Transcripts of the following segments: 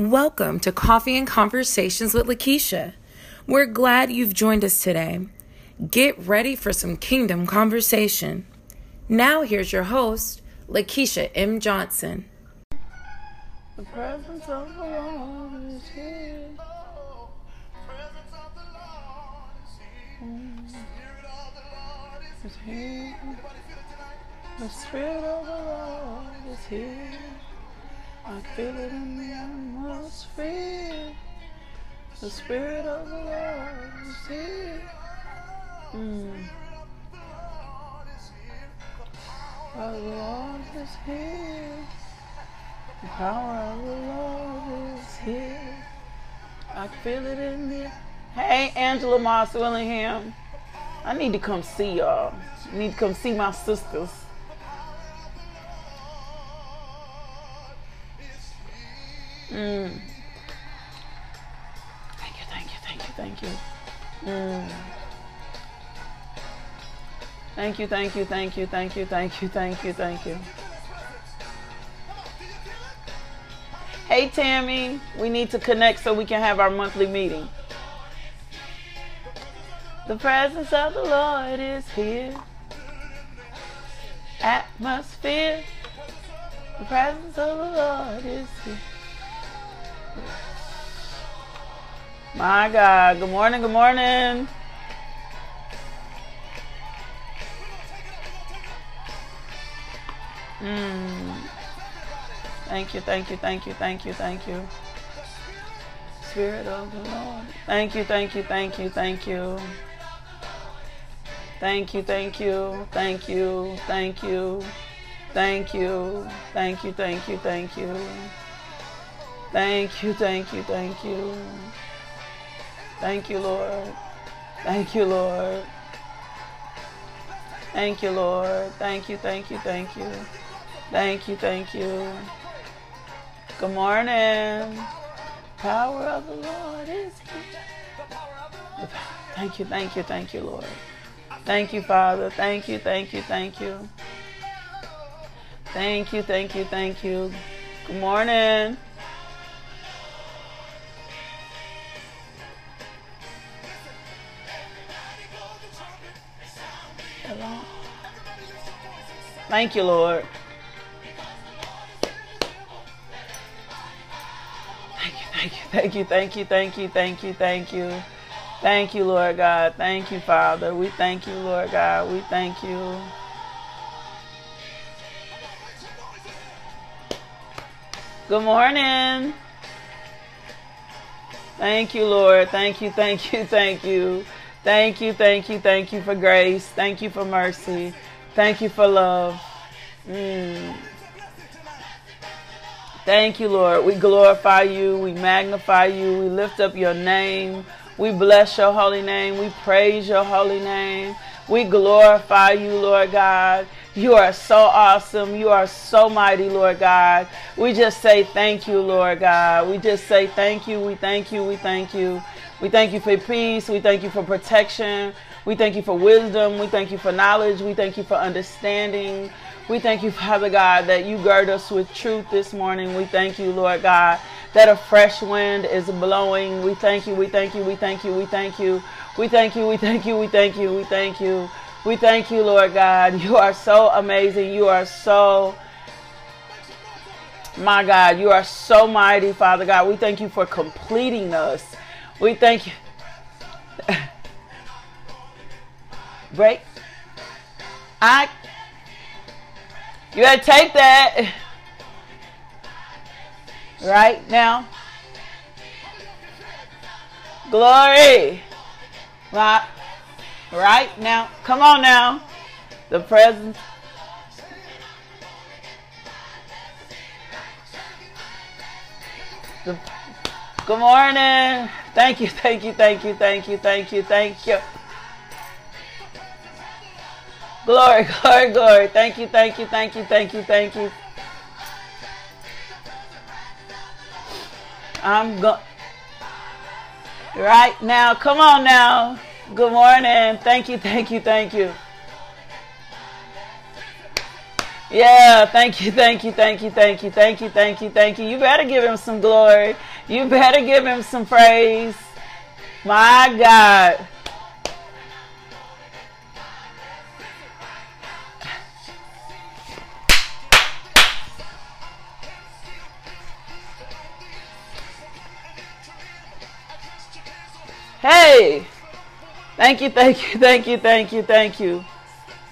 Welcome to Coffee and Conversations with Lakeisha. We're glad you've joined us today. Get ready for some kingdom conversation. Now, here's your host, Lakeisha M. Johnson. The presence of the Lord is here. The Spirit of the Lord is here. I feel it in the atmosphere. The Spirit of the Lord is here. Mm. The Lord is here. The power of the Lord is here. I feel it in the. Hey, Angela Moss Willingham. I need to come see y'all. I need to come see my sisters. Mm. Thank you, thank you, thank you, thank you. Mm. Thank you, thank you, thank you, thank you, thank you, thank you, thank you. Hey Tammy, we need to connect so we can have our monthly meeting. The presence of the Lord is here. Atmosphere. The presence of the Lord is here. My God. Good morning. Good morning. Mm. Thank you, thank you, thank you, thank you, thank you. Spirit of the Lord. Thank you, thank you, thank you, thank you. Thank you, thank you, thank you, thank you, thank you, thank you, thank you, thank you. Thank you, thank you, thank you. Thank you, Lord. Thank you, Lord. Thank you, Lord. Thank you, thank you, thank you. Thank you, thank you. Good morning. Power of the Lord is. Thank you, thank you, thank you, Lord. Thank you, Father. Thank you, thank you, thank you. Thank you, thank you, thank you. Good morning. Thank you, Lord. Thank you, thank you, thank you, thank you, thank you. Thank you, thank you, Lord God. Thank you, Father. We thank you, Lord God. We thank you. Good morning. Thank you, Lord. Thank you, thank you, thank you. Thank you, thank you, thank you for grace. Thank you for mercy. Thank you for love. Mm. Thank you, Lord. We glorify you. We magnify you. We lift up your name. We bless your holy name. We praise your holy name. We glorify you, Lord God. You are so awesome. You are so mighty, Lord God. We just say thank you, Lord God. We just say thank you. We thank you. We thank you. We thank you for peace. We thank you for protection. We thank you for wisdom. We thank you for knowledge. We thank you for understanding. We thank you, Father God, that you gird us with truth this morning. We thank you, Lord God, that a fresh wind is blowing. We thank you, we thank you, we thank you, we thank you. We thank you, we thank you, we thank you, we thank you. We thank you, Lord God. You are so amazing. You are so, my God, you are so mighty, Father God. We thank you for completing us. We thank you. Break. I you gotta take that right now. Glory. Right, right now. Come on now. The presence. The, good morning. Thank you, thank you, thank you, thank you, thank you, thank you. Glory, glory, glory. Thank you, thank you, thank you, thank you, thank you. I'm going right now. Come on now. Good morning. Thank you, thank you, thank you. Yeah, thank you, thank you, thank you, thank you, thank you, thank you, thank you. You better give him some glory. You better give him some praise. My God. Hey, thank you, thank you, thank you, thank you, thank you.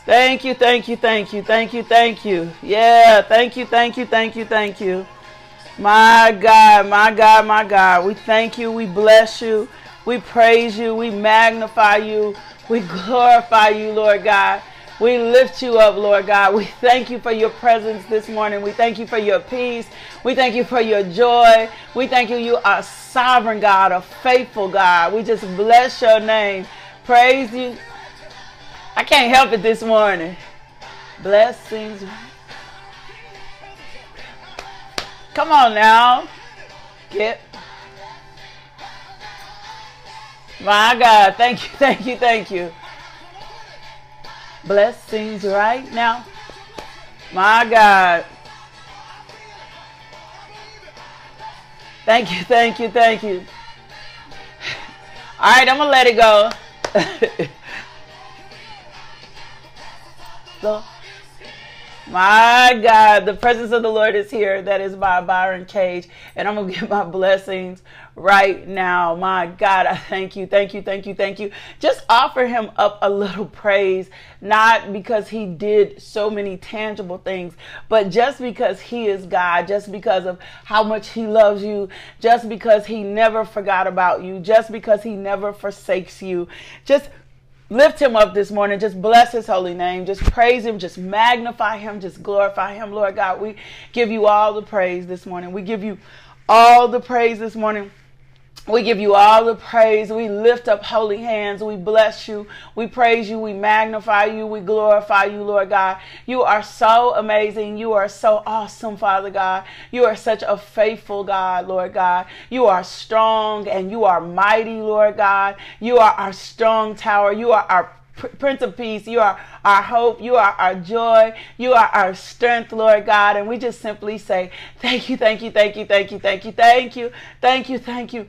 Thank you, thank you, thank you, thank you, thank you. Yeah, thank you, thank you, thank you, thank you. My God, my God, my God. We thank you, we bless you, we praise you, we magnify you, we glorify you, Lord God. We lift you up, Lord God. We thank you for your presence this morning. We thank you for your peace. We thank you for your joy. We thank you. You are sovereign God, a faithful God. We just bless your name. Praise you. I can't help it this morning. Blessings. Come on now. Get. My God. Thank you, thank you, thank you blessings right now. My God. Thank you, thank you, thank you. All right, I'm to let it go. so, my God, the presence of the Lord is here. That is by Byron Cage. And I'm to get my blessings right now. My God, I thank you, thank you, thank you, thank you. Just offer him up a little praise, not because he did so many tangible things, but just because he is God, just because of how much he loves you, just because he never forgot about you, just because he never forsakes you. Just lift him up this morning. Just bless his holy name. Just praise him. Just magnify him. Just glorify him. Lord God, we give you all the praise this morning. We give you all the praise this morning. We give you all the praise. We lift up holy hands. We bless you. We praise you. We magnify you. We glorify you, Lord God. You are so amazing. You are so awesome, Father God. You are such a faithful God, Lord God. You are strong and you are mighty, Lord God. You are our strong tower. You are our Prince of Peace. You are our hope. You are our joy. You are our strength, Lord God. And we just simply say, Thank you, thank you, thank you, thank you, thank you, thank you, thank you, thank you.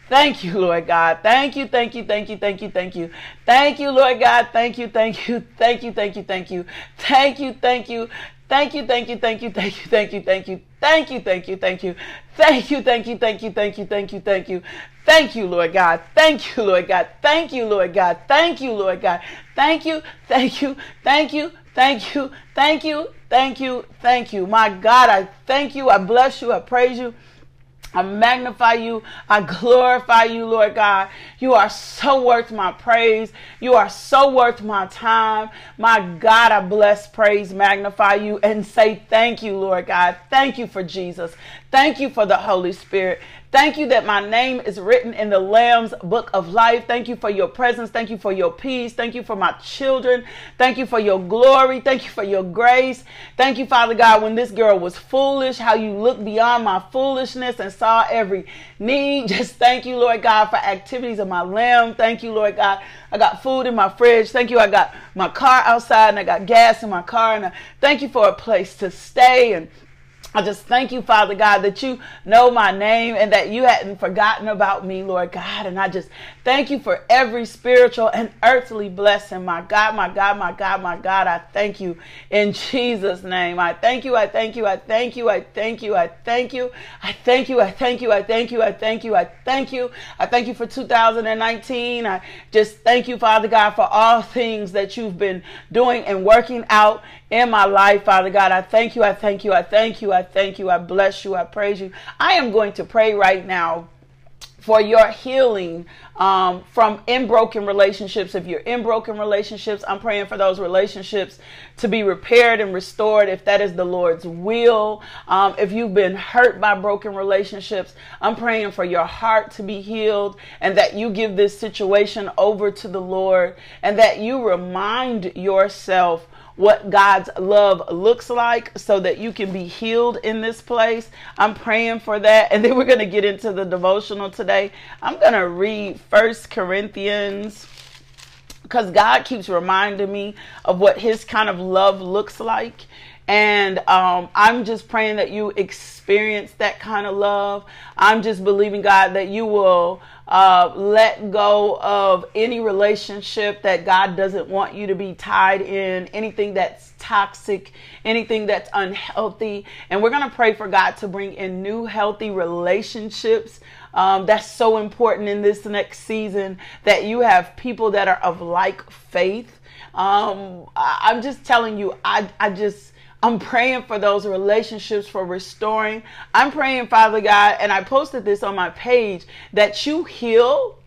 Thank you, Lord God. Thank you, thank you, thank you, thank you, thank you. Thank you, Lord God. Thank you, thank you, thank you, thank you, thank you. Thank you, thank you. Thank you, thank you, thank you, thank you, thank you, thank you. Thank you, thank you, thank you. Thank you, thank you, thank you, thank you, thank you, thank you. Thank you, Lord God. Thank you, Lord God. Thank you, Lord God. Thank you, Lord God. Thank you, thank you, thank you, thank you, thank you, thank you, thank you. My God, I thank you. I bless you. I praise you. I magnify you. I glorify you, Lord God. You are so worth my praise. You are so worth my time. My God, I bless, praise, magnify you, and say thank you, Lord God. Thank you for Jesus. Thank you for the Holy Spirit. Thank you that my name is written in the Lamb's book of life. Thank you for your presence. Thank you for your peace. Thank you for my children. Thank you for your glory. Thank you for your grace. Thank you, Father God, when this girl was foolish, how you looked beyond my foolishness and saw every need. Just thank you, Lord God, for activities of my lamb. Thank you, Lord God. I got food in my fridge. Thank you. I got my car outside and I got gas in my car. And I thank you for a place to stay and I just thank you, Father God, that you know my name and that you hadn't forgotten about me, Lord God. And I just thank you for every spiritual and earthly blessing. My God, my God, my God, my God, I thank you in Jesus' name. I thank you, I thank you, I thank you, I thank you, I thank you, I thank you, I thank you, I thank you, I thank you, I thank you. I thank you for 2019. I just thank you, Father God, for all things that you've been doing and working out in my life, Father God. I thank you, I thank you, I thank you, I thank you, I bless you, I praise you. I am going to pray right now for your healing um, from in broken relationships. If you're in broken relationships, I'm praying for those relationships to be repaired and restored if that is the Lord's will. Um, if you've been hurt by broken relationships, I'm praying for your heart to be healed and that you give this situation over to the Lord and that you remind yourself what God's love looks like so that you can be healed in this place. I'm praying for that. And then we're going to get into the devotional today. I'm going to read First Corinthians because God keeps reminding me of what His kind of love looks like. And um, I'm just praying that you experience that kind of love. I'm just believing, God, that you will uh, let go of any relationship that God doesn't want you to be tied in, anything that's toxic, anything that's unhealthy. And we're going to pray for God to bring in new, healthy relationships. Um, that's so important in this next season that you have people that are of like faith. Um, I, I'm just telling you, I, I just I'm praying for those relationships for restoring. I'm praying, Father God, and I posted this on my page that you heal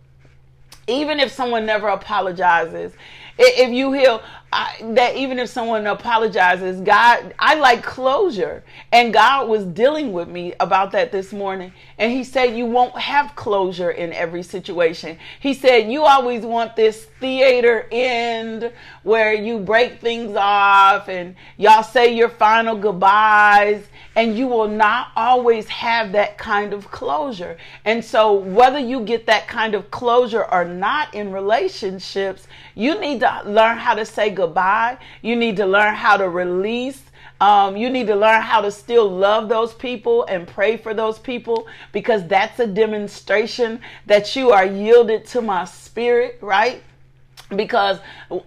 even if someone never apologizes. If you heal, I, that even if someone apologizes, God, I like closure. And God was dealing with me about that this morning. And He said, You won't have closure in every situation. He said, You always want this theater end where you break things off and y'all say your final goodbyes. And you will not always have that kind of closure. And so, whether you get that kind of closure or not in relationships, you need to learn how to say goodbye. By you need to learn how to release. Um, you need to learn how to still love those people and pray for those people because that's a demonstration that you are yielded to my spirit, right? Because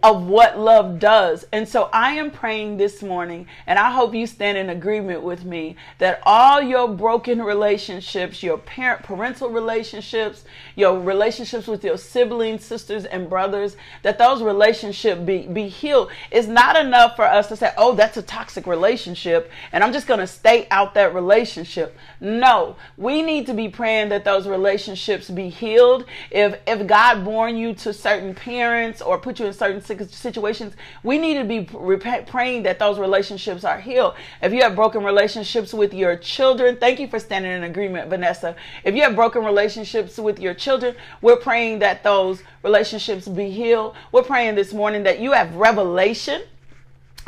of what love does. And so I am praying this morning, and I hope you stand in agreement with me that all your broken relationships, your parent parental relationships, your relationships with your siblings, sisters, and brothers, that those relationships be, be healed. It's not enough for us to say, oh, that's a toxic relationship, and I'm just going to stay out that relationship. No, we need to be praying that those relationships be healed. If if God born you to certain parents, or put you in certain situations, we need to be praying that those relationships are healed. If you have broken relationships with your children, thank you for standing in agreement, Vanessa. If you have broken relationships with your children, we're praying that those relationships be healed. We're praying this morning that you have revelation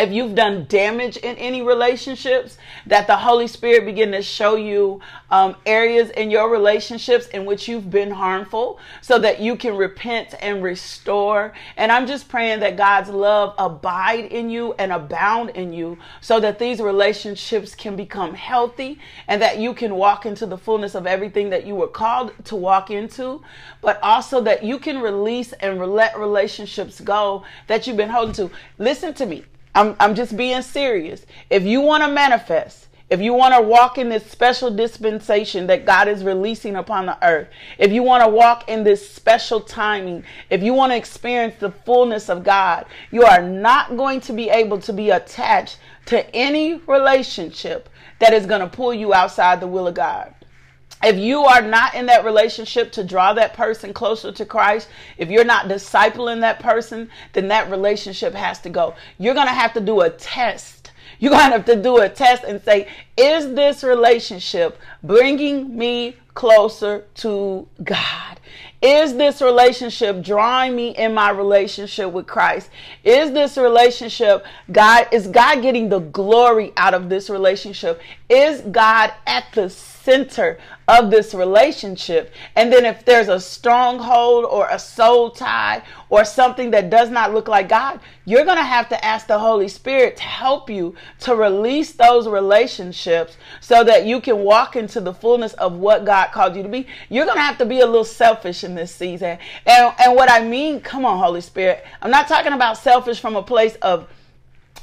if you've done damage in any relationships, that the Holy Spirit begin to show you um, areas in your relationships in which you've been harmful so that you can repent and restore. And I'm just praying that God's love abide in you and abound in you so that these relationships can become healthy and that you can walk into the fullness of everything that you were called to walk into, but also that you can release and let relationships go that you've been holding to. Listen to me. I'm, I'm just being serious. If you want to manifest, if you want to walk in this special dispensation that God is releasing upon the earth, if you want to walk in this special timing, if you want to experience the fullness of God, you are not going to be able to be attached to any relationship that is going to pull you outside the will of God if you are not in that relationship to draw that person closer to Christ, if you're not discipling that person, then that relationship has to go. You're going to have to do a test. You're going to have to do a test and say, is this relationship bringing me closer to God? Is this relationship drawing me in my relationship with Christ? Is this relationship God is God getting the glory out of this relationship? Is God at the center of this relationship? And then if there's a stronghold or a soul tie or something that does not look like God, you're going to have to ask the Holy Spirit to help you to release those relationships so that you can walk into the fullness of what God called you to be. You're going to have to be a little selfish in this season. And, and what I mean, come on, Holy Spirit, I'm not talking about selfish from a place of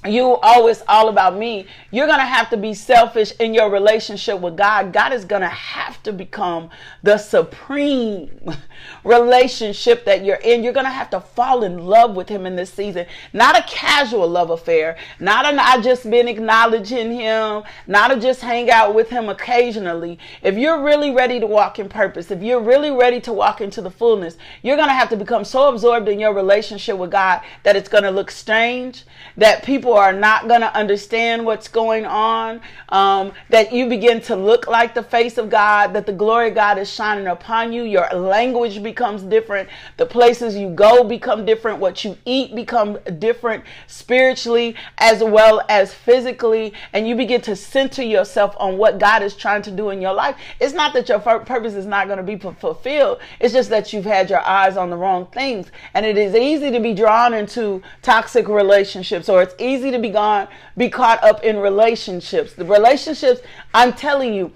you always all about me you're going to have to be selfish in your relationship with god. God is going to have to become the supreme relationship that you're in. You're going to have to fall in love with him in this season. Not a casual love affair not a i just been acknowledging him not a just hang out with him occasionally. If you're really ready to walk in purpose if you're really ready to walk into the fullness you're going to have to become so absorbed in your relationship with god that it's going to look strange that people people are not going to understand what's going on, um, that you begin to look like the face of God, that the glory of God is shining upon you. Your language becomes different. The places you go become different. What you eat become different spiritually as well as physically. And you begin to center yourself on what God is trying to do in your life. It's not that your purpose is not going to be fulfilled. It's just that you've had your eyes on the wrong things. And it is easy to be drawn into toxic relationships or it's easy to be gone, be caught up in relationships. The relationships, I'm telling you,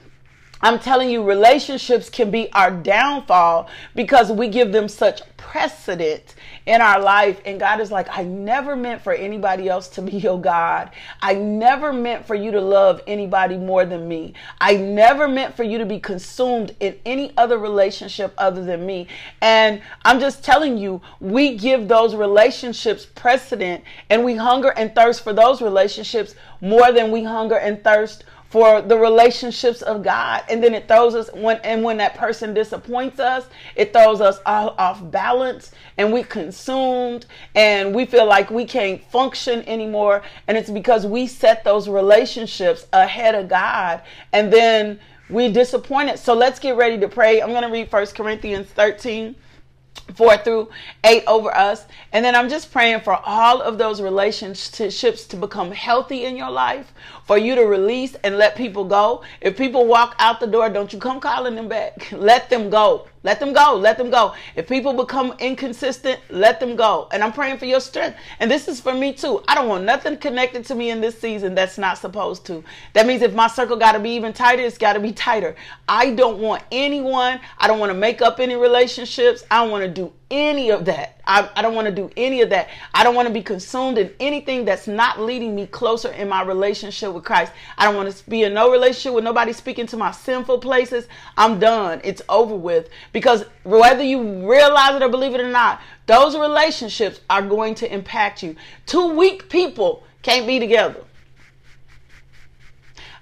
I'm telling you, relationships can be our downfall because we give them such precedent in our life. And God is like, I never meant for anybody else to be your God. I never meant for you to love anybody more than me. I never meant for you to be consumed in any other relationship other than me. And I'm just telling you, we give those relationships precedent and we hunger and thirst for those relationships more than we hunger and thirst for the relationships of God. And then it throws us when and when that person disappoints us, it throws us all off balance and we consumed and we feel like we can't function anymore. And it's because we set those relationships ahead of God and then we disappointed. So let's get ready to pray. I'm going to read First Corinthians 13 four through eight over us. And then I'm just praying for all of those relationships to become healthy in your life, for you to release and let people go. If people walk out the door, don't you come calling them back. Let them go. Let them go. Let them go. If people become inconsistent, let them go. And I'm praying for your strength. And this is for me too. I don't want nothing connected to me in this season that's not supposed to. That means if my circle got to be even tighter, it's got to be tighter. I don't want anyone. I don't want to make up any relationships. I don't want to do any of that. I, I don't want to do any of that. I don't want to be consumed in anything that's not leading me closer in my relationship with Christ. I don't want to be in no relationship with nobody speaking to my sinful places. I'm done. It's over with. Because whether you realize it or believe it or not, those relationships are going to impact you. Two weak people can't be together.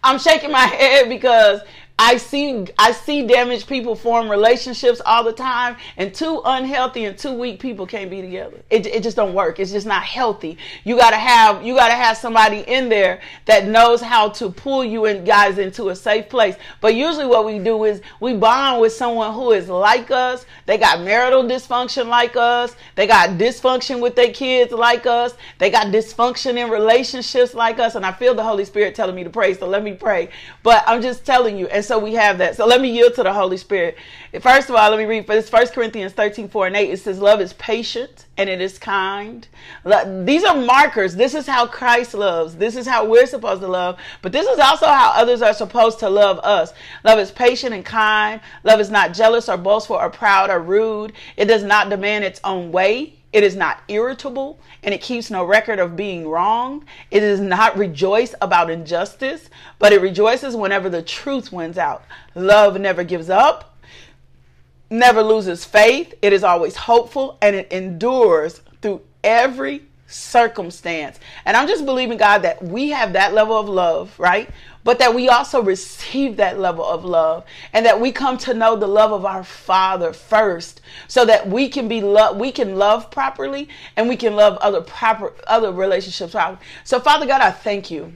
I'm shaking my head because I see I see damaged people form relationships all the time, and two unhealthy and two weak people can't be together. It, it just don't work. It's just not healthy. You gotta have you gotta have somebody in there that knows how to pull you and guys into a safe place. But usually what we do is we bond with someone who is like us. They got marital dysfunction like us. They got dysfunction with their kids like us. They got dysfunction in relationships like us. And I feel the Holy Spirit telling me to pray, so let me pray. But I'm just telling you. And so we have that. So let me yield to the Holy Spirit. First of all, let me read for this First Corinthians 13, 4 and 8. It says, Love is patient and it is kind. These are markers. This is how Christ loves. This is how we're supposed to love. But this is also how others are supposed to love us. Love is patient and kind. Love is not jealous or boastful or proud or rude. It does not demand its own way. It is not irritable and it keeps no record of being wrong. It does not rejoice about injustice, but it rejoices whenever the truth wins out. Love never gives up, never loses faith. It is always hopeful and it endures through every circumstance. And I'm just believing, God, that we have that level of love, right? But that we also receive that level of love and that we come to know the love of our Father first so that we can be love we can love properly and we can love other proper other relationships properly. So Father God, I thank you.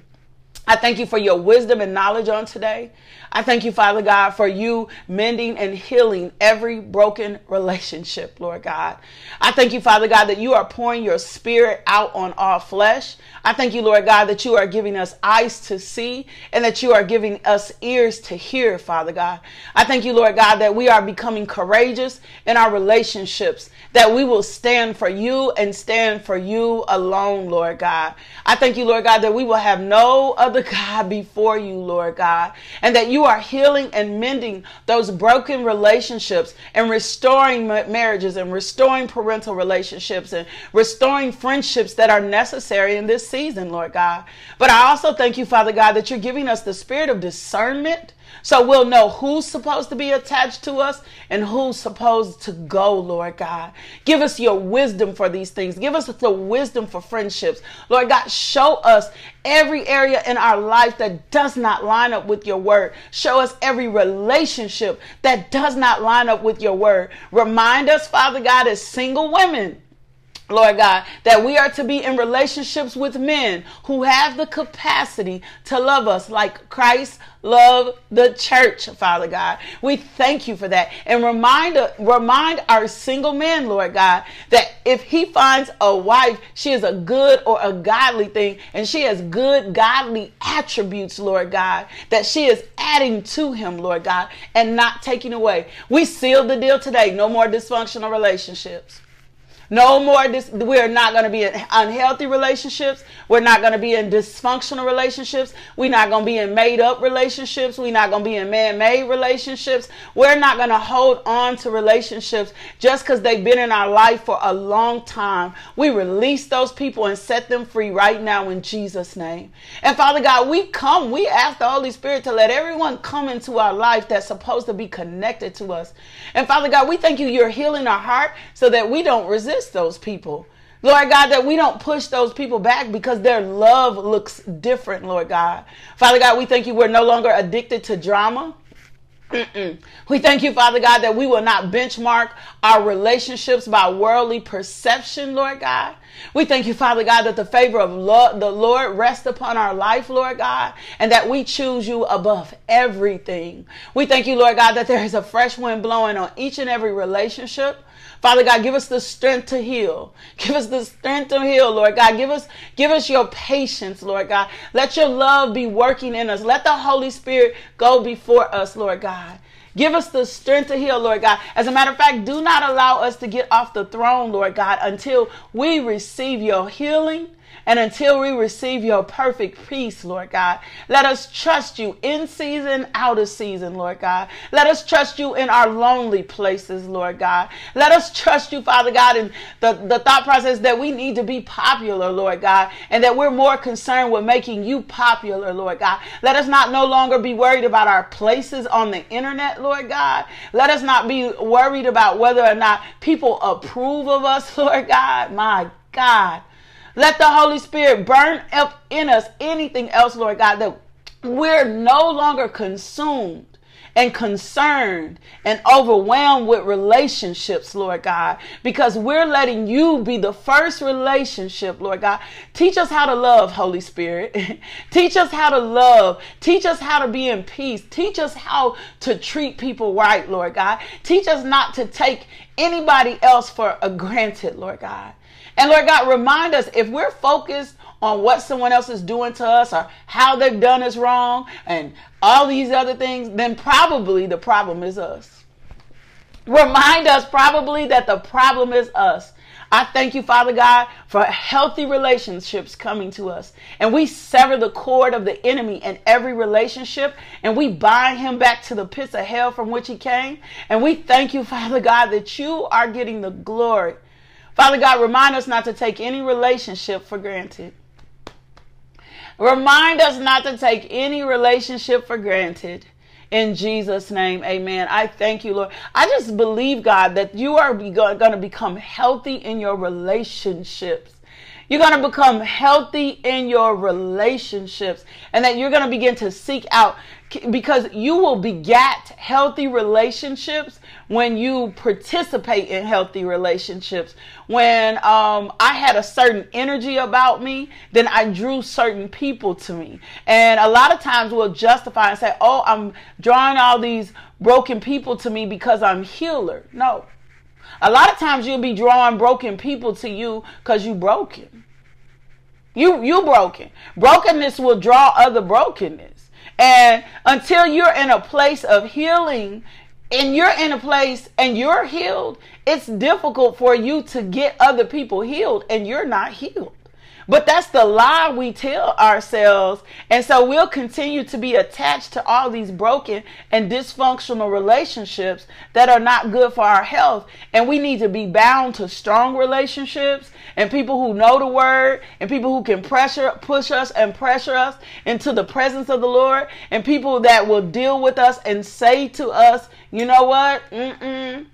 I thank you for your wisdom and knowledge on today. I thank you, Father God, for you mending and healing every broken relationship, Lord God. I thank you, Father God, that you are pouring your spirit out on all flesh. I thank you, Lord God, that you are giving us eyes to see and that you are giving us ears to hear, Father God. I thank you, Lord God, that we are becoming courageous in our relationships, that we will stand for you and stand for you alone, Lord God. I thank you, Lord God, that we will have no other God before you, Lord God, and that you are healing and mending those broken relationships and restoring marriages and restoring parental relationships and restoring friendships that are necessary in this season, Lord God. But I also thank you, Father God, that you're giving us the spirit of discernment so we'll know who's supposed to be attached to us and who's supposed to go, Lord God. Give us your wisdom for these things. Give us the wisdom for friendships. Lord God, show us every area in our life that does not line up with your word. Show us every relationship that does not line up with your word. Remind us, Father God, as single women Lord God, that we are to be in relationships with men who have the capacity to love us like Christ loved the church, Father God. We thank you for that. And remind, remind our single man, Lord God, that if he finds a wife, she is a good or a godly thing, and she has good godly attributes, Lord God, that she is adding to him, Lord God, and not taking away. We sealed the deal today. No more dysfunctional relationships. No more. Dis- we're not going to be in unhealthy relationships. We're not going to be in dysfunctional relationships. We're not going to be in made up relationships. We're not going to be in man made relationships. We're not going to hold on to relationships just because they've been in our life for a long time. We release those people and set them free right now in Jesus' name. And Father God, we come, we ask the Holy Spirit to let everyone come into our life that's supposed to be connected to us. And Father God, we thank you, you're healing our heart so that we don't resist those people. Lord God, that we don't push those people back because their love looks different, Lord God. Father God, we thank you we're no longer addicted to drama. Mm-mm. We thank you, Father God, that we will not benchmark our relationships by worldly perception, Lord God. We thank you, Father God, that the favor of Lord, the Lord rests upon our life, Lord God, and that we choose you above everything. We thank you, Lord God, that there is a fresh wind blowing on each and every relationship. Father God, give us the strength to heal. Give us the strength to heal, Lord God. Give us, give us your patience, Lord God. Let your love be working in us. Let the Holy Spirit go before us, Lord God. Give us the strength to heal, Lord God. As a matter of fact, do not allow us to get off the throne, Lord God, until we receive your healing and until we receive your perfect peace, Lord God, let us trust you in season, out of season, Lord God. Let us trust you in our lonely places, Lord God. Let us trust you, Father God, in the, the thought process that we need to be popular, Lord God, and that we're more concerned with making you popular, Lord God. Let us not no longer be worried about our places on the internet, Lord God. Let us not be worried about whether or not people approve of us, Lord God. My God. Let the Holy Spirit burn up in us anything else, Lord God, that we're no longer consumed and concerned and overwhelmed with relationships, Lord God, because we're letting you be the first relationship, Lord God. Teach us how to love, Holy Spirit. Teach us how to love. Teach us how to be in peace. Teach us how to treat people right, Lord God. Teach us not to take anybody else for a granted, Lord God. And Lord God, remind us if we're focused on what someone else is doing to us or how they've done us wrong and all these other things, then probably the problem is us. Remind us probably that the problem is us. I thank you, Father God, for healthy relationships coming to us. And we sever the cord of the enemy in every relationship and we bind him back to the pits of hell from which he came. And we thank you, Father God, that you are getting the glory Father God, remind us not to take any relationship for granted. Remind us not to take any relationship for granted. In Jesus' name, amen. I thank you, Lord. I just believe, God, that you are going to become healthy in your relationships. You're going to become healthy in your relationships and that you're going to begin to seek out because you will begat healthy relationships when you participate in healthy relationships. When um, I had a certain energy about me, then I drew certain people to me. And a lot of times we'll justify and say, oh, I'm drawing all these broken people to me because I'm healer. No. A lot of times you'll be drawing broken people to you because you broken. You you broken. Brokenness will draw other brokenness. And until you're in a place of healing and you're in a place and you're healed, it's difficult for you to get other people healed and you're not healed. But that's the lie we tell ourselves. And so we'll continue to be attached to all these broken and dysfunctional relationships that are not good for our health. And we need to be bound to strong relationships and people who know the word and people who can pressure, push us and pressure us into the presence of the Lord and people that will deal with us and say to us, you know what? Mm-mm.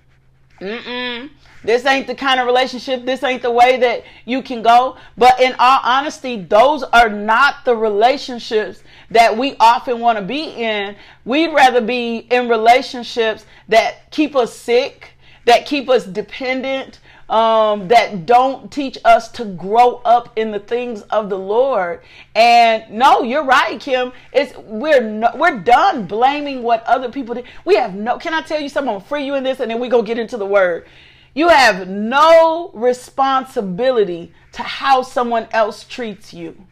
Mm-mm. This ain't the kind of relationship, this ain't the way that you can go. But in all honesty, those are not the relationships that we often want to be in. We'd rather be in relationships that keep us sick, that keep us dependent, um, that don't teach us to grow up in the things of the Lord. And no, you're right, Kim. It's we're no, we're done blaming what other people did. We have no. Can I tell you something? I'm free you in this, and then we go get into the word. You have no responsibility to how someone else treats you.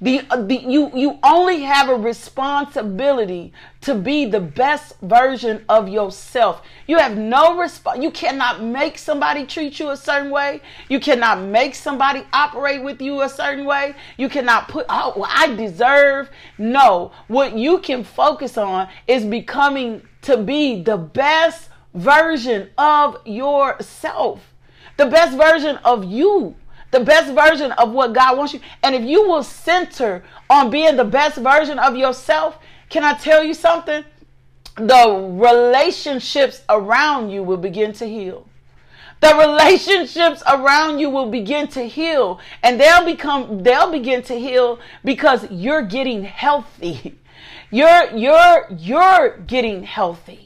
The, uh, the you you only have a responsibility to be the best version of yourself. You have no response. You cannot make somebody treat you a certain way. You cannot make somebody operate with you a certain way. You cannot put oh well, I deserve. No, what you can focus on is becoming to be the best version of yourself. The best version of you the best version of what God wants you. And if you will center on being the best version of yourself, can I tell you something? The relationships around you will begin to heal. The relationships around you will begin to heal and they'll become they'll begin to heal because you're getting healthy. You're you're you're getting healthy.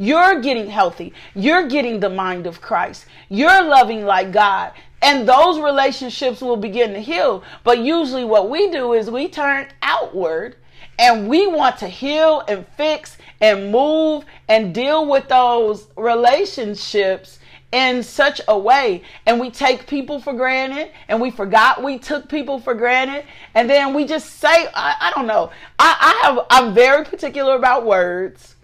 You're getting healthy. You're getting the mind of Christ. You're loving like God. And those relationships will begin to heal. But usually, what we do is we turn outward and we want to heal and fix and move and deal with those relationships in such a way and we take people for granted and we forgot we took people for granted and then we just say i, I don't know I, I have i'm very particular about words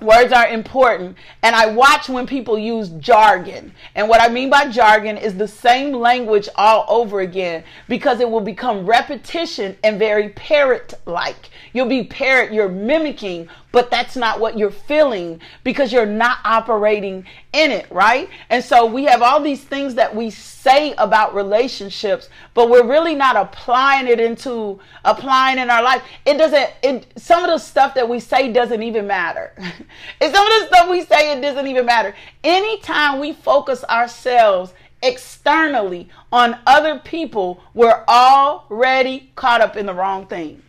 Words are important. And I watch when people use jargon. And what I mean by jargon is the same language all over again because it will become repetition and very parrot like. You'll be parrot, you're mimicking, but that's not what you're feeling because you're not operating in it, right? And so we have all these things that we say about relationships, but we're really not applying it into applying in our life. It doesn't it some of the stuff that we say doesn't even matter. and some of the stuff we say it doesn't even matter. Anytime we focus ourselves externally on other people, we're already caught up in the wrong thing.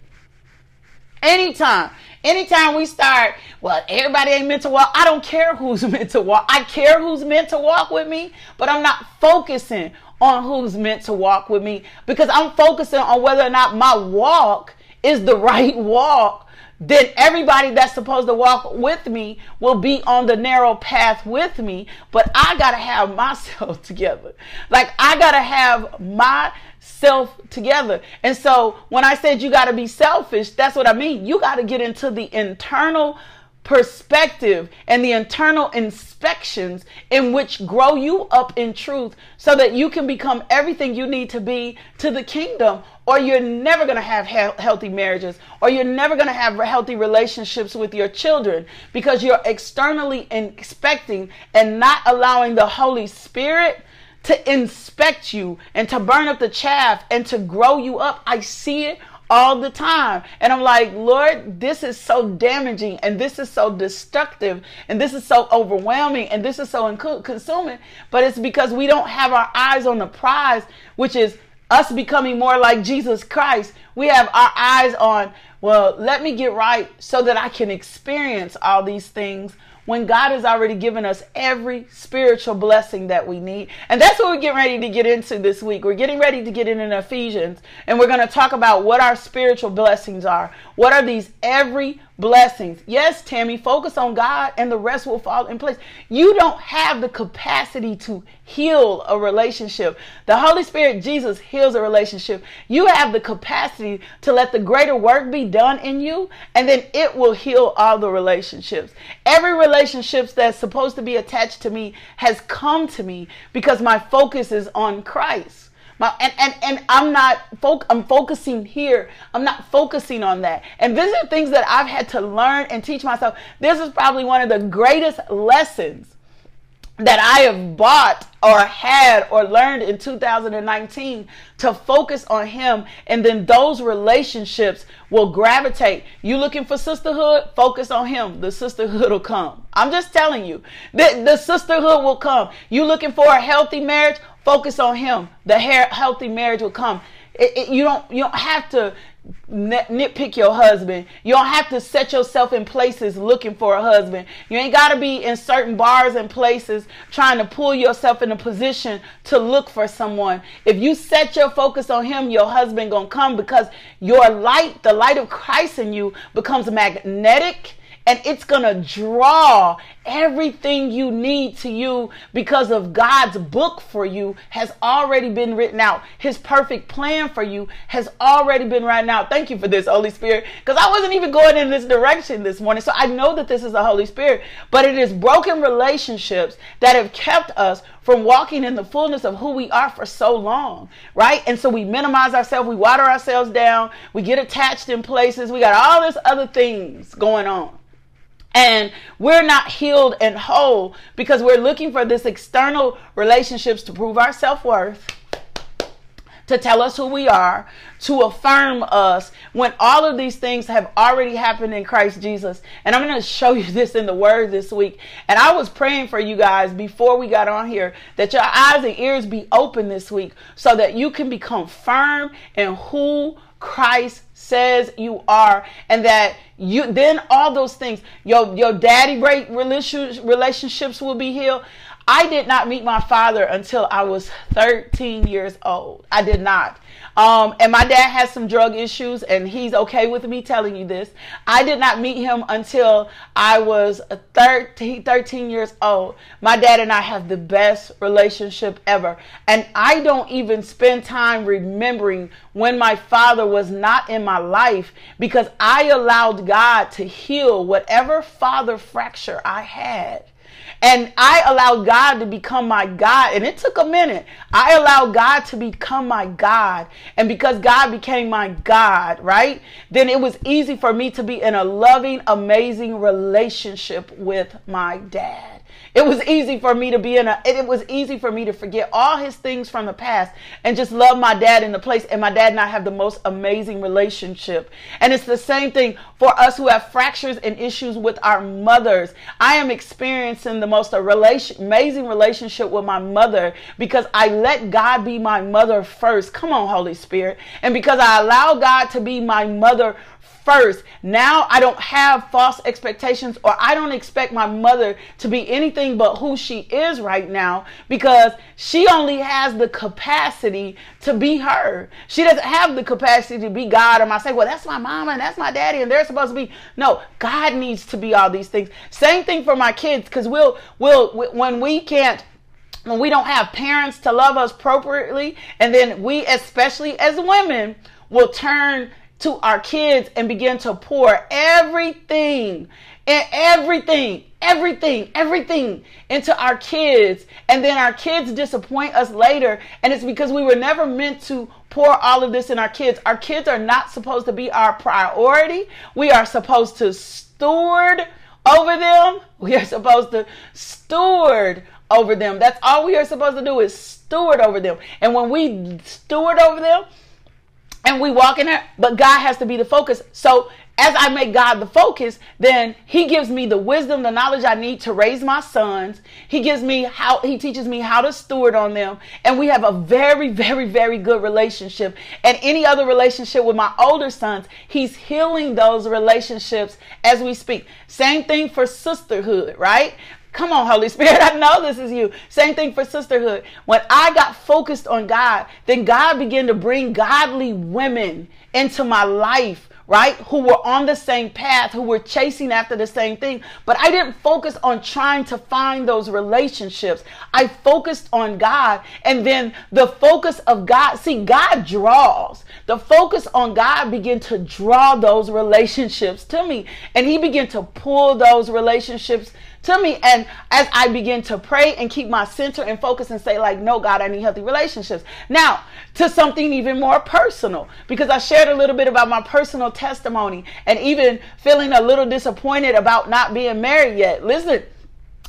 Anytime. Anytime we start, well, everybody ain't meant to walk. I don't care who's meant to walk. I care who's meant to walk with me, but I'm not focusing on who's meant to walk with me because I'm focusing on whether or not my walk is the right walk then everybody that's supposed to walk with me will be on the narrow path with me. But I got to have myself together. Like, I got to have my self together. And so when I said you got to be selfish, that's what I mean. You got to get into the internal perspective and the internal inspections in which grow you up in truth so that you can become everything you need to be to the kingdom or you're never going to have he- healthy marriages or you're never going to have healthy relationships with your children because you're externally inspecting and not allowing the holy spirit to inspect you and to burn up the chaff and to grow you up. I see it all the time. And I'm like, Lord, this is so damaging and this is so destructive and this is so overwhelming and this is so consuming. But it's because we don't have our eyes on the prize, which is us becoming more like Jesus Christ. We have our eyes on, well, let me get right so that I can experience all these things when God has already given us every spiritual blessing that we need. And that's what we're getting ready to get into this week. We're getting ready to get in in Ephesians, and we're going to talk about what our spiritual blessings are. What are these every blessings. Yes, Tammy, focus on God and the rest will fall in place. You don't have the capacity to heal a relationship. The Holy Spirit, Jesus, heals a relationship. You have the capacity to let the greater work be done in you, and then it will heal all the relationships. Every relationship that's supposed to be attached to me has come to me because my focus is on Christ. My, and, and, and I'm not I'm focusing here. I'm not focusing on that. And these are things that I've had to learn and teach myself. This is probably one of the greatest lessons that I have bought or had or learned in 2019 to focus on him and then those relationships will gravitate. You looking for sisterhood? Focus on him. The sisterhood will come. I'm just telling you. The, the sisterhood will come. You looking for a healthy marriage? Focus on him. The healthy marriage will come. It, it, you don't you don't have to nitpick your husband. You don't have to set yourself in places looking for a husband. You ain't got to be in certain bars and places trying to pull yourself in a position to look for someone. If you set your focus on him, your husband going to come because your light, the light of Christ in you becomes magnetic and it's going to draw everything you need to you because of God's book for you has already been written out. His perfect plan for you has already been written out. Thank you for this, Holy Spirit, because I wasn't even going in this direction this morning. So I know that this is the Holy Spirit, but it is broken relationships that have kept us from walking in the fullness of who we are for so long, right? And so we minimize ourselves, we water ourselves down, we get attached in places, we got all this other things going on. And we're not healed and whole because we're looking for this external relationships to prove our self-worth, to tell us who we are, to affirm us when all of these things have already happened in Christ Jesus. And I'm going to show you this in the word this week. And I was praying for you guys before we got on here that your eyes and ears be open this week so that you can become firm in who Christ says you are and that you then all those things your your daddy break relationships will be healed I did not meet my father until I was 13 years old. I did not. Um, and my dad has some drug issues, and he's okay with me telling you this. I did not meet him until I was 13, 13 years old. My dad and I have the best relationship ever. And I don't even spend time remembering when my father was not in my life because I allowed God to heal whatever father fracture I had. And I allowed God to become my God. And it took a minute. I allowed God to become my God. And because God became my God, right? Then it was easy for me to be in a loving, amazing relationship with my dad. It was easy for me to be in a, it was easy for me to forget all his things from the past and just love my dad in the place. And my dad and I have the most amazing relationship. And it's the same thing for us who have fractures and issues with our mothers. I am experiencing the most amazing relationship with my mother because I let God be my mother first. Come on, Holy Spirit. And because I allow God to be my mother first. Now I don't have false expectations or I don't expect my mother to be anything but who she is right now because she only has the capacity to be her. She doesn't have the capacity to be God or say, well, that's my mama and that's my daddy and they're supposed to be. No, God needs to be all these things. Same thing for my kids because we'll, we'll, when we can't when we don't have parents to love us appropriately, and then we, especially as women, will turn to our kids and begin to pour everything and everything, everything, everything into our kids. And then our kids disappoint us later. And it's because we were never meant to pour all of this in our kids. Our kids are not supposed to be our priority. We are supposed to steward over them. We are supposed to steward over them. That's all we are supposed to do is steward over them. And when we steward over them, and we walk in there, but God has to be the focus. So as I make God the focus, then He gives me the wisdom, the knowledge I need to raise my sons. He gives me how, He teaches me how to steward on them. And we have a very, very, very good relationship. And any other relationship with my older sons, He's healing those relationships as we speak. Same thing for sisterhood, right? Come on, Holy Spirit. I know this is you. Same thing for sisterhood. When I got focused on God, then God began to bring godly women into my life right? Who were on the same path, who were chasing after the same thing. But I didn't focus on trying to find those relationships. I focused on God. And then the focus of God, see, God draws. The focus on God began to draw those relationships to me. And He began to pull those relationships to me. And as I begin to pray and keep my center and focus and say, like, no, God, I need healthy relationships. Now, to something even more personal, because I shared a little bit about my personal testimony and even feeling a little disappointed about not being married yet. Listen,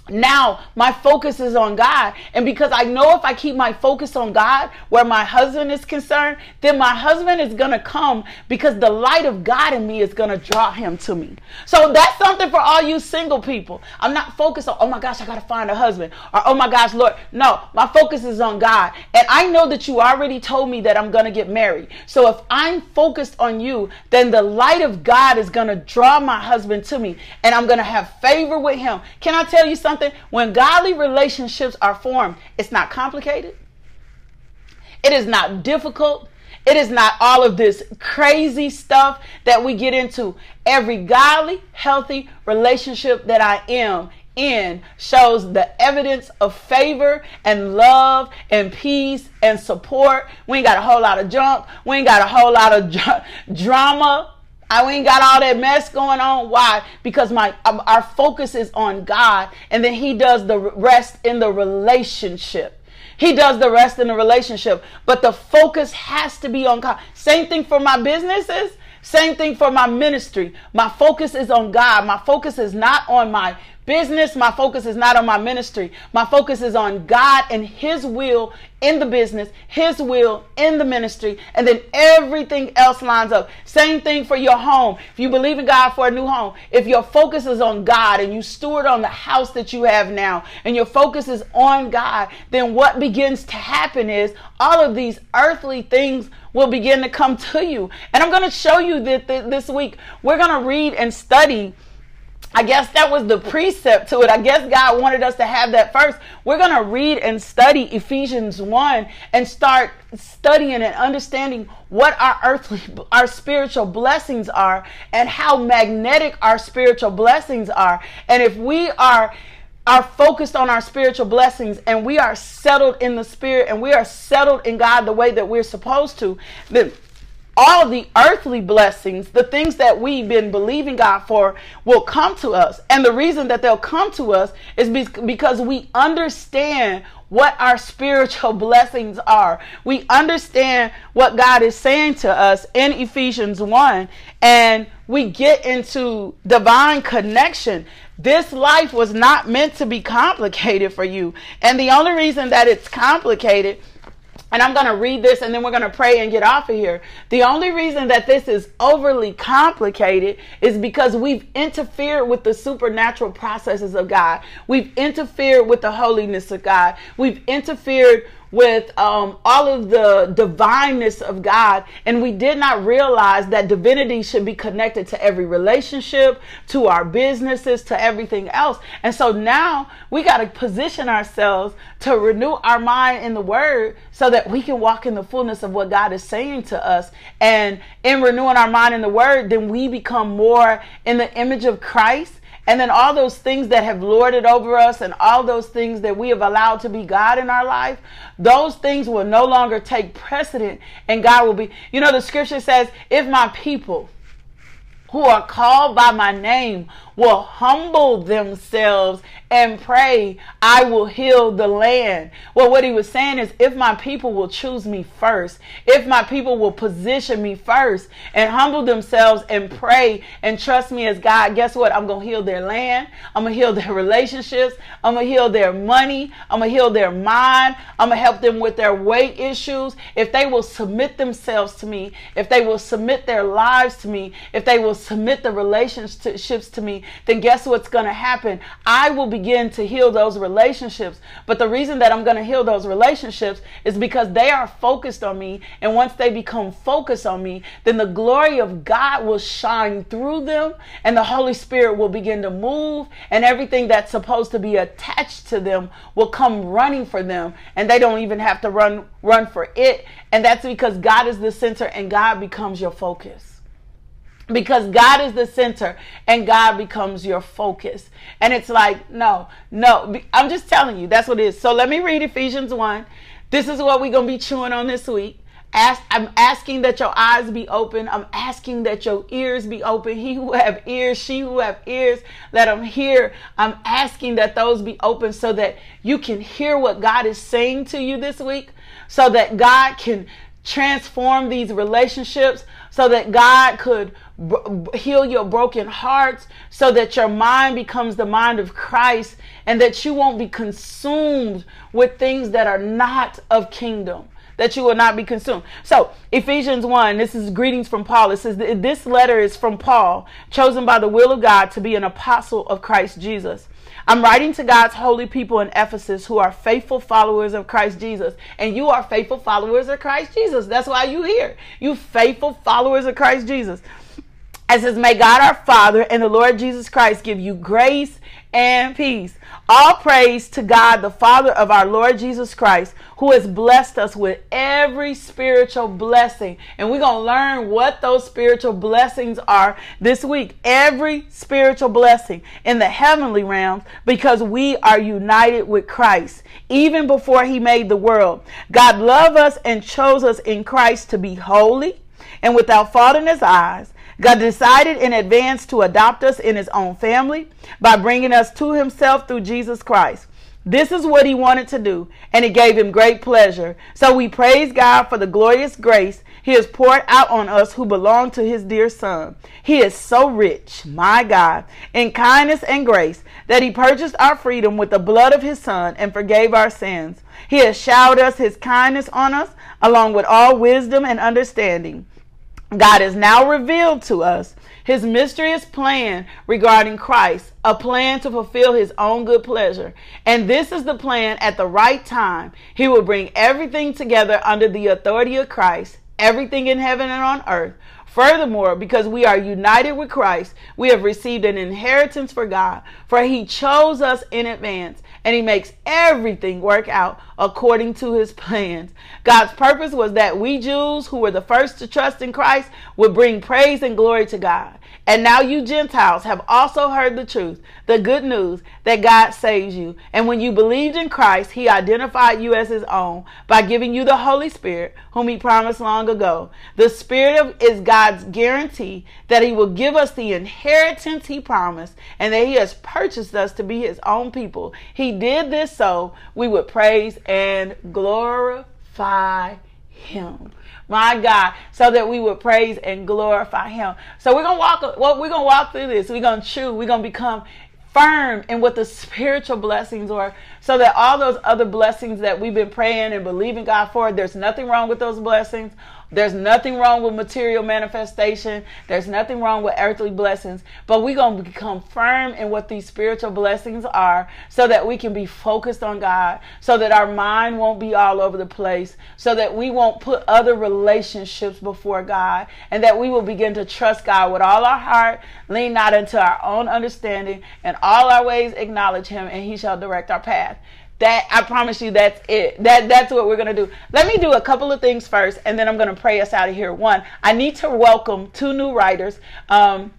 now my focus is on God. And because I know if I keep my focus on God where my husband is concerned, then my husband is going to come because the light of God in me is going to draw him to me. So that's something for all you single people. I'm not focused on, oh my gosh, I got to find a husband or oh my gosh, Lord. No, my focus is on God. And I know that you already told me that I'm going to get married. So if I'm focused on you, then the light of God is going to draw my husband to me and I'm going to have favor with him. Can I tell you something? Something? When godly relationships are formed, it's not complicated. It is not difficult. It is not all of this crazy stuff that we get into. Every godly, healthy relationship that I am in shows the evidence of favor and love and peace and support. We ain't got a whole lot of junk. We ain't got a whole lot of drama. I ain't got all that mess going on. Why? Because my um, our focus is on God, and then He does the rest in the relationship. He does the rest in the relationship, but the focus has to be on God. Same thing for my businesses. Same thing for my ministry. My focus is on God. My focus is not on my business. My focus is not on my ministry. My focus is on God and His will in the business, His will in the ministry, and then everything else lines up. Same thing for your home. If you believe in God for a new home, if your focus is on God and you steward on the house that you have now, and your focus is on God, then what begins to happen is all of these earthly things will begin to come to you. And I'm going to show you that this week. We're going to read and study I guess that was the precept to it. I guess God wanted us to have that first. We're going to read and study Ephesians 1 and start studying and understanding what our earthly, our spiritual blessings are and how magnetic our spiritual blessings are. And if we are are focused on our spiritual blessings and we are settled in the spirit and we are settled in God the way that we're supposed to, then all the earthly blessings, the things that we've been believing God for, will come to us. And the reason that they'll come to us is because we understand what our spiritual blessings are. We understand what God is saying to us in Ephesians 1, and we get into divine connection. This life was not meant to be complicated for you. And the only reason that it's complicated and I'm going to read this and then we're going to pray and get off of here. The only reason that this is overly complicated is because we've interfered with the supernatural processes of God. We've interfered with the holiness of God. We've interfered with um, all of the divineness of God, and we did not realize that divinity should be connected to every relationship, to our businesses, to everything else. And so now we got to position ourselves to renew our mind in the Word so that we can walk in the fullness of what God is saying to us. And in renewing our mind in the Word, then we become more in the image of Christ and then all those things that have lorded over us and all those things that we have allowed to be God in our life, those things will no longer take precedent and God will be, you know, the scripture says, if my people who are called by my name will humble themselves and pray, I will heal the land. Well, what he was saying is, if my people will choose me first, if my people will position me first and humble themselves and pray and trust me as God, guess what? I'm going to heal their land. I'm going to heal their relationships. I'm going to heal their money. I'm going to heal their mind. I'm going to help them with their weight issues. If they will submit themselves to me, if they will submit their lives to me, if they will submit the relationships to me, then guess what's going to happen? I will begin to heal those relationships. But the reason that I'm going to heal those relationships is because they are focused on me. And once they become focused on me, then the glory of God will shine through them and the Holy Spirit will begin to move and everything that's supposed to be attached to them will come running for them and they don't even have to run run for it. And that's because God is the center and God becomes your focus because God is the center and God becomes your focus. And it's like, no, no, I'm just telling you, that's what it is. So let me read Ephesians 1. This is what we're going to be chewing on this week. Ask, I'm asking that your eyes be open. I'm asking that your ears be open. He who have ears, she who have ears, let them hear. I'm asking that those be open so that you can hear what God is saying to you this week, so that God can transform these relationships so that God could b- heal your broken hearts, so that your mind becomes the mind of Christ, and that you won't be consumed with things that are not of kingdom that you will not be consumed. So, Ephesians 1, this is greetings from Paul. It says, This letter is from Paul, chosen by the will of God to be an apostle of Christ Jesus. I'm writing to God's holy people in Ephesus who are faithful followers of Christ Jesus. And you are faithful followers of Christ Jesus. That's why you're here. You faithful followers of Christ Jesus. It says, May God our Father and the Lord Jesus Christ give you grace and peace. All praise to God, the Father of our Lord Jesus Christ, who has blessed us with every spiritual blessing. And we're going to learn what those spiritual blessings are this week. Every spiritual blessing in the heavenly realms because we are united with Christ. Even before he made the world, God loved us and chose us in Christ to be holy and without fault in his eyes. God decided in advance to adopt us in his own family by bringing us to himself through Jesus Christ. This is what he wanted to do, and it gave him great pleasure. So we praise God for the glorious grace he has poured out on us who belong to his dear Son. He is so rich, my God, in kindness and grace that he purchased our freedom with the blood of his Son and forgave our sins. He has showered us his kindness on us, along with all wisdom and understanding. God has now revealed to us his mysterious plan regarding Christ, a plan to fulfill his own good pleasure. And this is the plan at the right time. He will bring everything together under the authority of Christ, everything in heaven and on earth. Furthermore, because we are united with Christ, we have received an inheritance for God, for he chose us in advance and he makes everything work out according to his plans. God's purpose was that we Jews who were the first to trust in Christ would bring praise and glory to God. And now you Gentiles have also heard the truth, the good news that God saves you. And when you believed in Christ, he identified you as his own by giving you the Holy Spirit, whom he promised long ago. The Spirit of, is God's guarantee that he will give us the inheritance he promised and that he has purchased us to be his own people. He did this so we would praise and glorify him my God, so that we would praise and glorify Him. So we're gonna walk. Well, we're gonna walk through this. We're gonna chew. We're gonna become firm in what the spiritual blessings are, so that all those other blessings that we've been praying and believing God for, there's nothing wrong with those blessings. There's nothing wrong with material manifestation. There's nothing wrong with earthly blessings. But we're going to become firm in what these spiritual blessings are so that we can be focused on God, so that our mind won't be all over the place, so that we won't put other relationships before God, and that we will begin to trust God with all our heart, lean not into our own understanding, and all our ways acknowledge Him, and He shall direct our path. That I promise you that's it. That that's what we're gonna do. Let me do a couple of things first and then I'm gonna pray us out of here. One, I need to welcome two new writers. Um,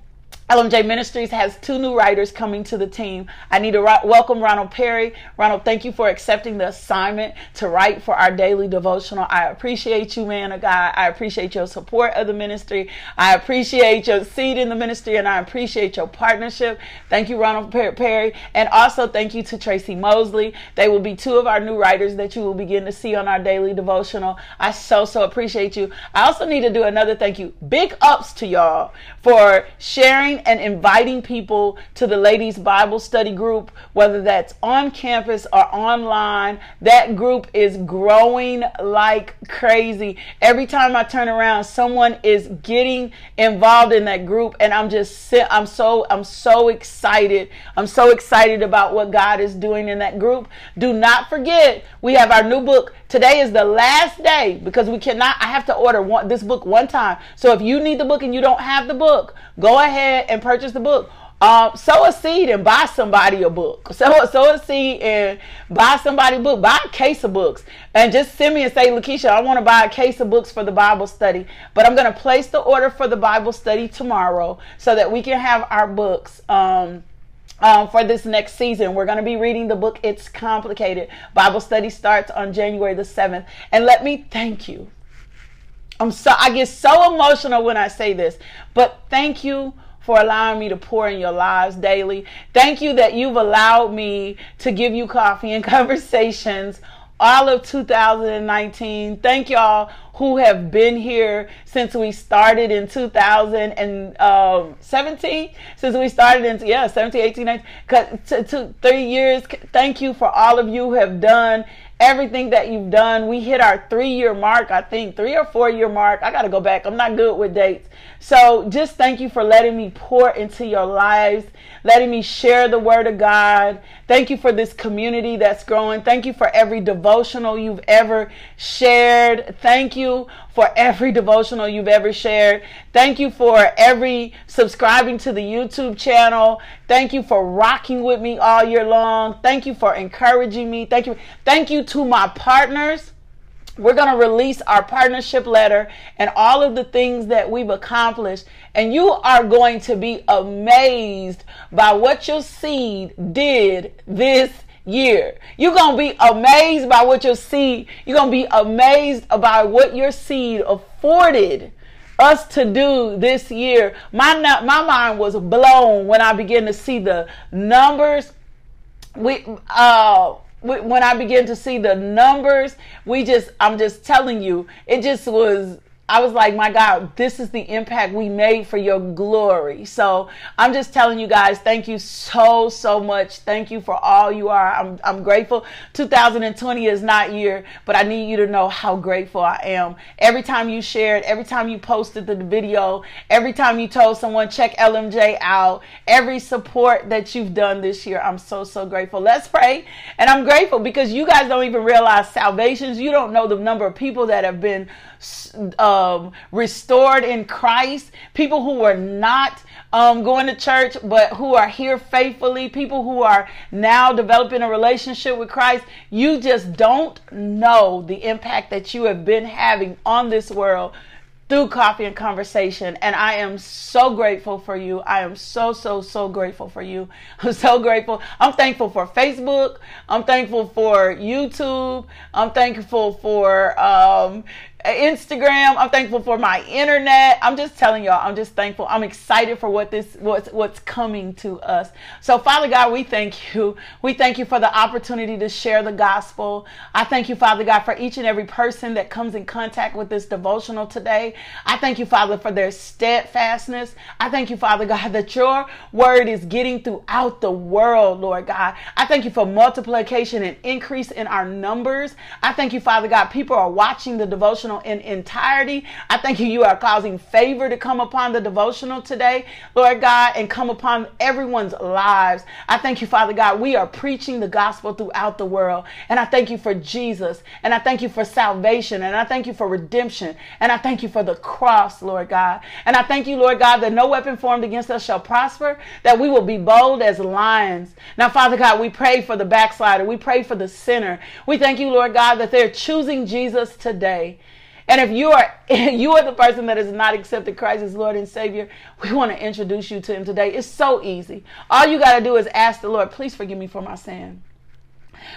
LMJ Ministries has two new writers coming to the team. I need to welcome Ronald Perry. Ronald, thank you for accepting the assignment to write for our daily devotional. I appreciate you, man of God. I appreciate your support of the ministry. I appreciate your seat in the ministry and I appreciate your partnership. Thank you, Ronald Perry. And also thank you to Tracy Mosley. They will be two of our new writers that you will begin to see on our daily devotional. I so, so appreciate you. I also need to do another thank you. Big ups to y'all for sharing and inviting people to the ladies Bible study group, whether that's on campus or online. That group is growing like crazy. Every time I turn around, someone is getting involved in that group and I'm just I'm so I'm so excited. I'm so excited about what God is doing in that group. Do not forget, we have our new book. Today is the last day because we cannot I have to order one, this book one time. So if you need the book and you don't have the book, go ahead and purchase the book. Um, sow a seed and buy somebody a book. Sow, sow a seed and buy somebody a book. Buy a case of books and just send me and say, Lakeisha, I want to buy a case of books for the Bible study. But I'm going to place the order for the Bible study tomorrow so that we can have our books. Um, um, for this next season. We're going to be reading the book It's Complicated. Bible study starts on January the 7th. And let me thank you. I'm so I get so emotional when I say this, but thank you for allowing me to pour in your lives daily. Thank you that you've allowed me to give you coffee and conversations all of 2019. Thank y'all who have been here since we started in 2017. Since we started in, yeah, 17, 18, 19, to, to three years. Thank you for all of you who have done everything that you've done. We hit our three year mark, I think, three or four year mark. I got to go back. I'm not good with dates. So just thank you for letting me pour into your lives, letting me share the word of God. Thank you for this community that's growing. Thank you for every devotional you've ever shared. Thank you for every devotional you've ever shared. Thank you for every subscribing to the YouTube channel. Thank you for rocking with me all year long. Thank you for encouraging me. Thank you. Thank you to my partners. We're going to release our partnership letter and all of the things that we've accomplished. And you are going to be amazed by what your seed did this year. You're going to be amazed by what your seed, you're going to be amazed about what your seed afforded us to do this year. My my mind was blown when I began to see the numbers. We uh when I began to see the numbers, we just I'm just telling you, it just was I was like, my God, this is the impact we made for your glory. So I'm just telling you guys, thank you so, so much. Thank you for all you are. I'm, I'm grateful. 2020 is not year, but I need you to know how grateful I am. Every time you shared, every time you posted the video, every time you told someone, check LMJ out, every support that you've done this year, I'm so, so grateful. Let's pray. And I'm grateful because you guys don't even realize salvations. You don't know the number of people that have been uh, um, restored in Christ, people who were not um, going to church but who are here faithfully, people who are now developing a relationship with Christ. You just don't know the impact that you have been having on this world through coffee and conversation. And I am so grateful for you. I am so, so, so grateful for you. I'm so grateful. I'm thankful for Facebook. I'm thankful for YouTube. I'm thankful for um, Instagram. I'm thankful for my internet. I'm just telling y'all, I'm just thankful. I'm excited for what this what's what's coming to us. So Father God, we thank you. We thank you for the opportunity to share the gospel. I thank you, Father God, for each and every person that comes in contact with this devotional today. I thank you, Father, for their steadfastness. I thank you, Father God, that your word is getting throughout the world, Lord God. I thank you for multiplication and increase in our numbers. I thank you, Father God, people are watching the devotional devotional in entirety. I thank you, you are causing favor to come upon the devotional today, Lord God, and come upon everyone's lives. I thank you, Father God. We are preaching the gospel throughout the world. And I thank you for Jesus. And I thank you for salvation. And I thank you for redemption. And I thank you for the cross, Lord God. And I thank you, Lord God, that no weapon formed against us shall prosper, that we will be bold as lions. Now, Father God, we pray for the backslider. We pray for the sinner. We thank you, Lord God, that they're choosing Jesus today. And if you are you are the person that has not accepted Christ as Lord and Savior, we want to introduce you to him today. It's so easy. All you got to do is ask the Lord, please forgive me for my sin.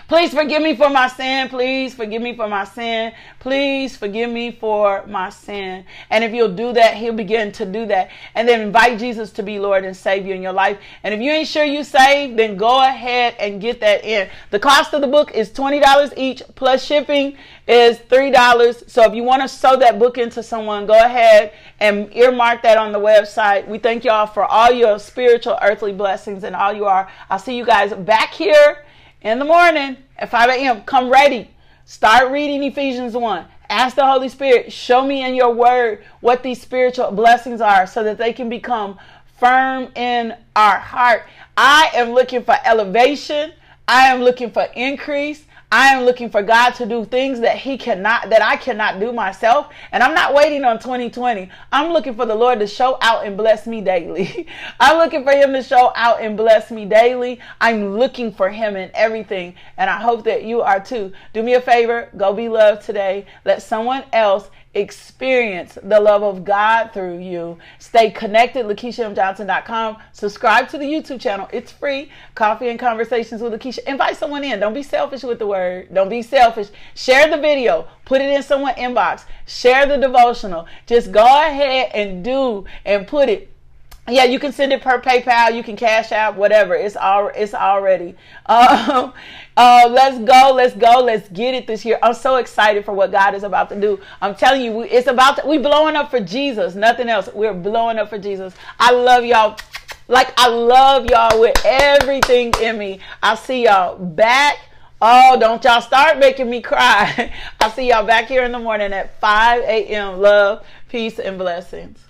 Please forgive me for my sin. Please forgive me for my sin. Please forgive me for my sin. And if you'll do that, he'll begin to do that. And then invite Jesus to be Lord and Savior in your life. And if you ain't sure you saved, then go ahead and get that in. The cost of the book is $20 each plus shipping is $3. So if you want to sow that book into someone, go ahead and earmark that on the website. We thank y'all for all your spiritual earthly blessings and all you are. I'll see you guys back here in the morning at 5 a.m. Come ready. Start reading Ephesians 1. Ask the Holy Spirit, show me in your word what these spiritual blessings are so that they can become firm in our heart. I am looking for elevation. I am looking for increase. I am looking for God to do things that He cannot, that I cannot do myself. And I'm not waiting on 2020. I'm looking for the Lord to show out and bless me daily. I'm looking for Him to show out and bless me daily. I'm looking for Him in everything. And I hope that you are too. Do me a favor, go be loved today. Let someone else experience the love of God through you. Stay connected, LakeishaMJohnson.com. Subscribe to the YouTube channel. It's free. Coffee and Conversations with Lakeisha. Invite someone in. Don't be selfish with the word. Don't be selfish. Share the video. Put it in someone's inbox. Share the devotional. Just go ahead and do and put it yeah, you can send it per PayPal. You can cash out, whatever. It's all it's already. Um, uh, let's go, let's go, let's get it this year. I'm so excited for what God is about to do. I'm telling you, it's about to, we blowing up for Jesus, nothing else. We're blowing up for Jesus. I love y'all. Like I love y'all with everything in me. I see y'all back. Oh, don't y'all start making me cry. I'll see y'all back here in the morning at 5 a.m. Love, peace, and blessings.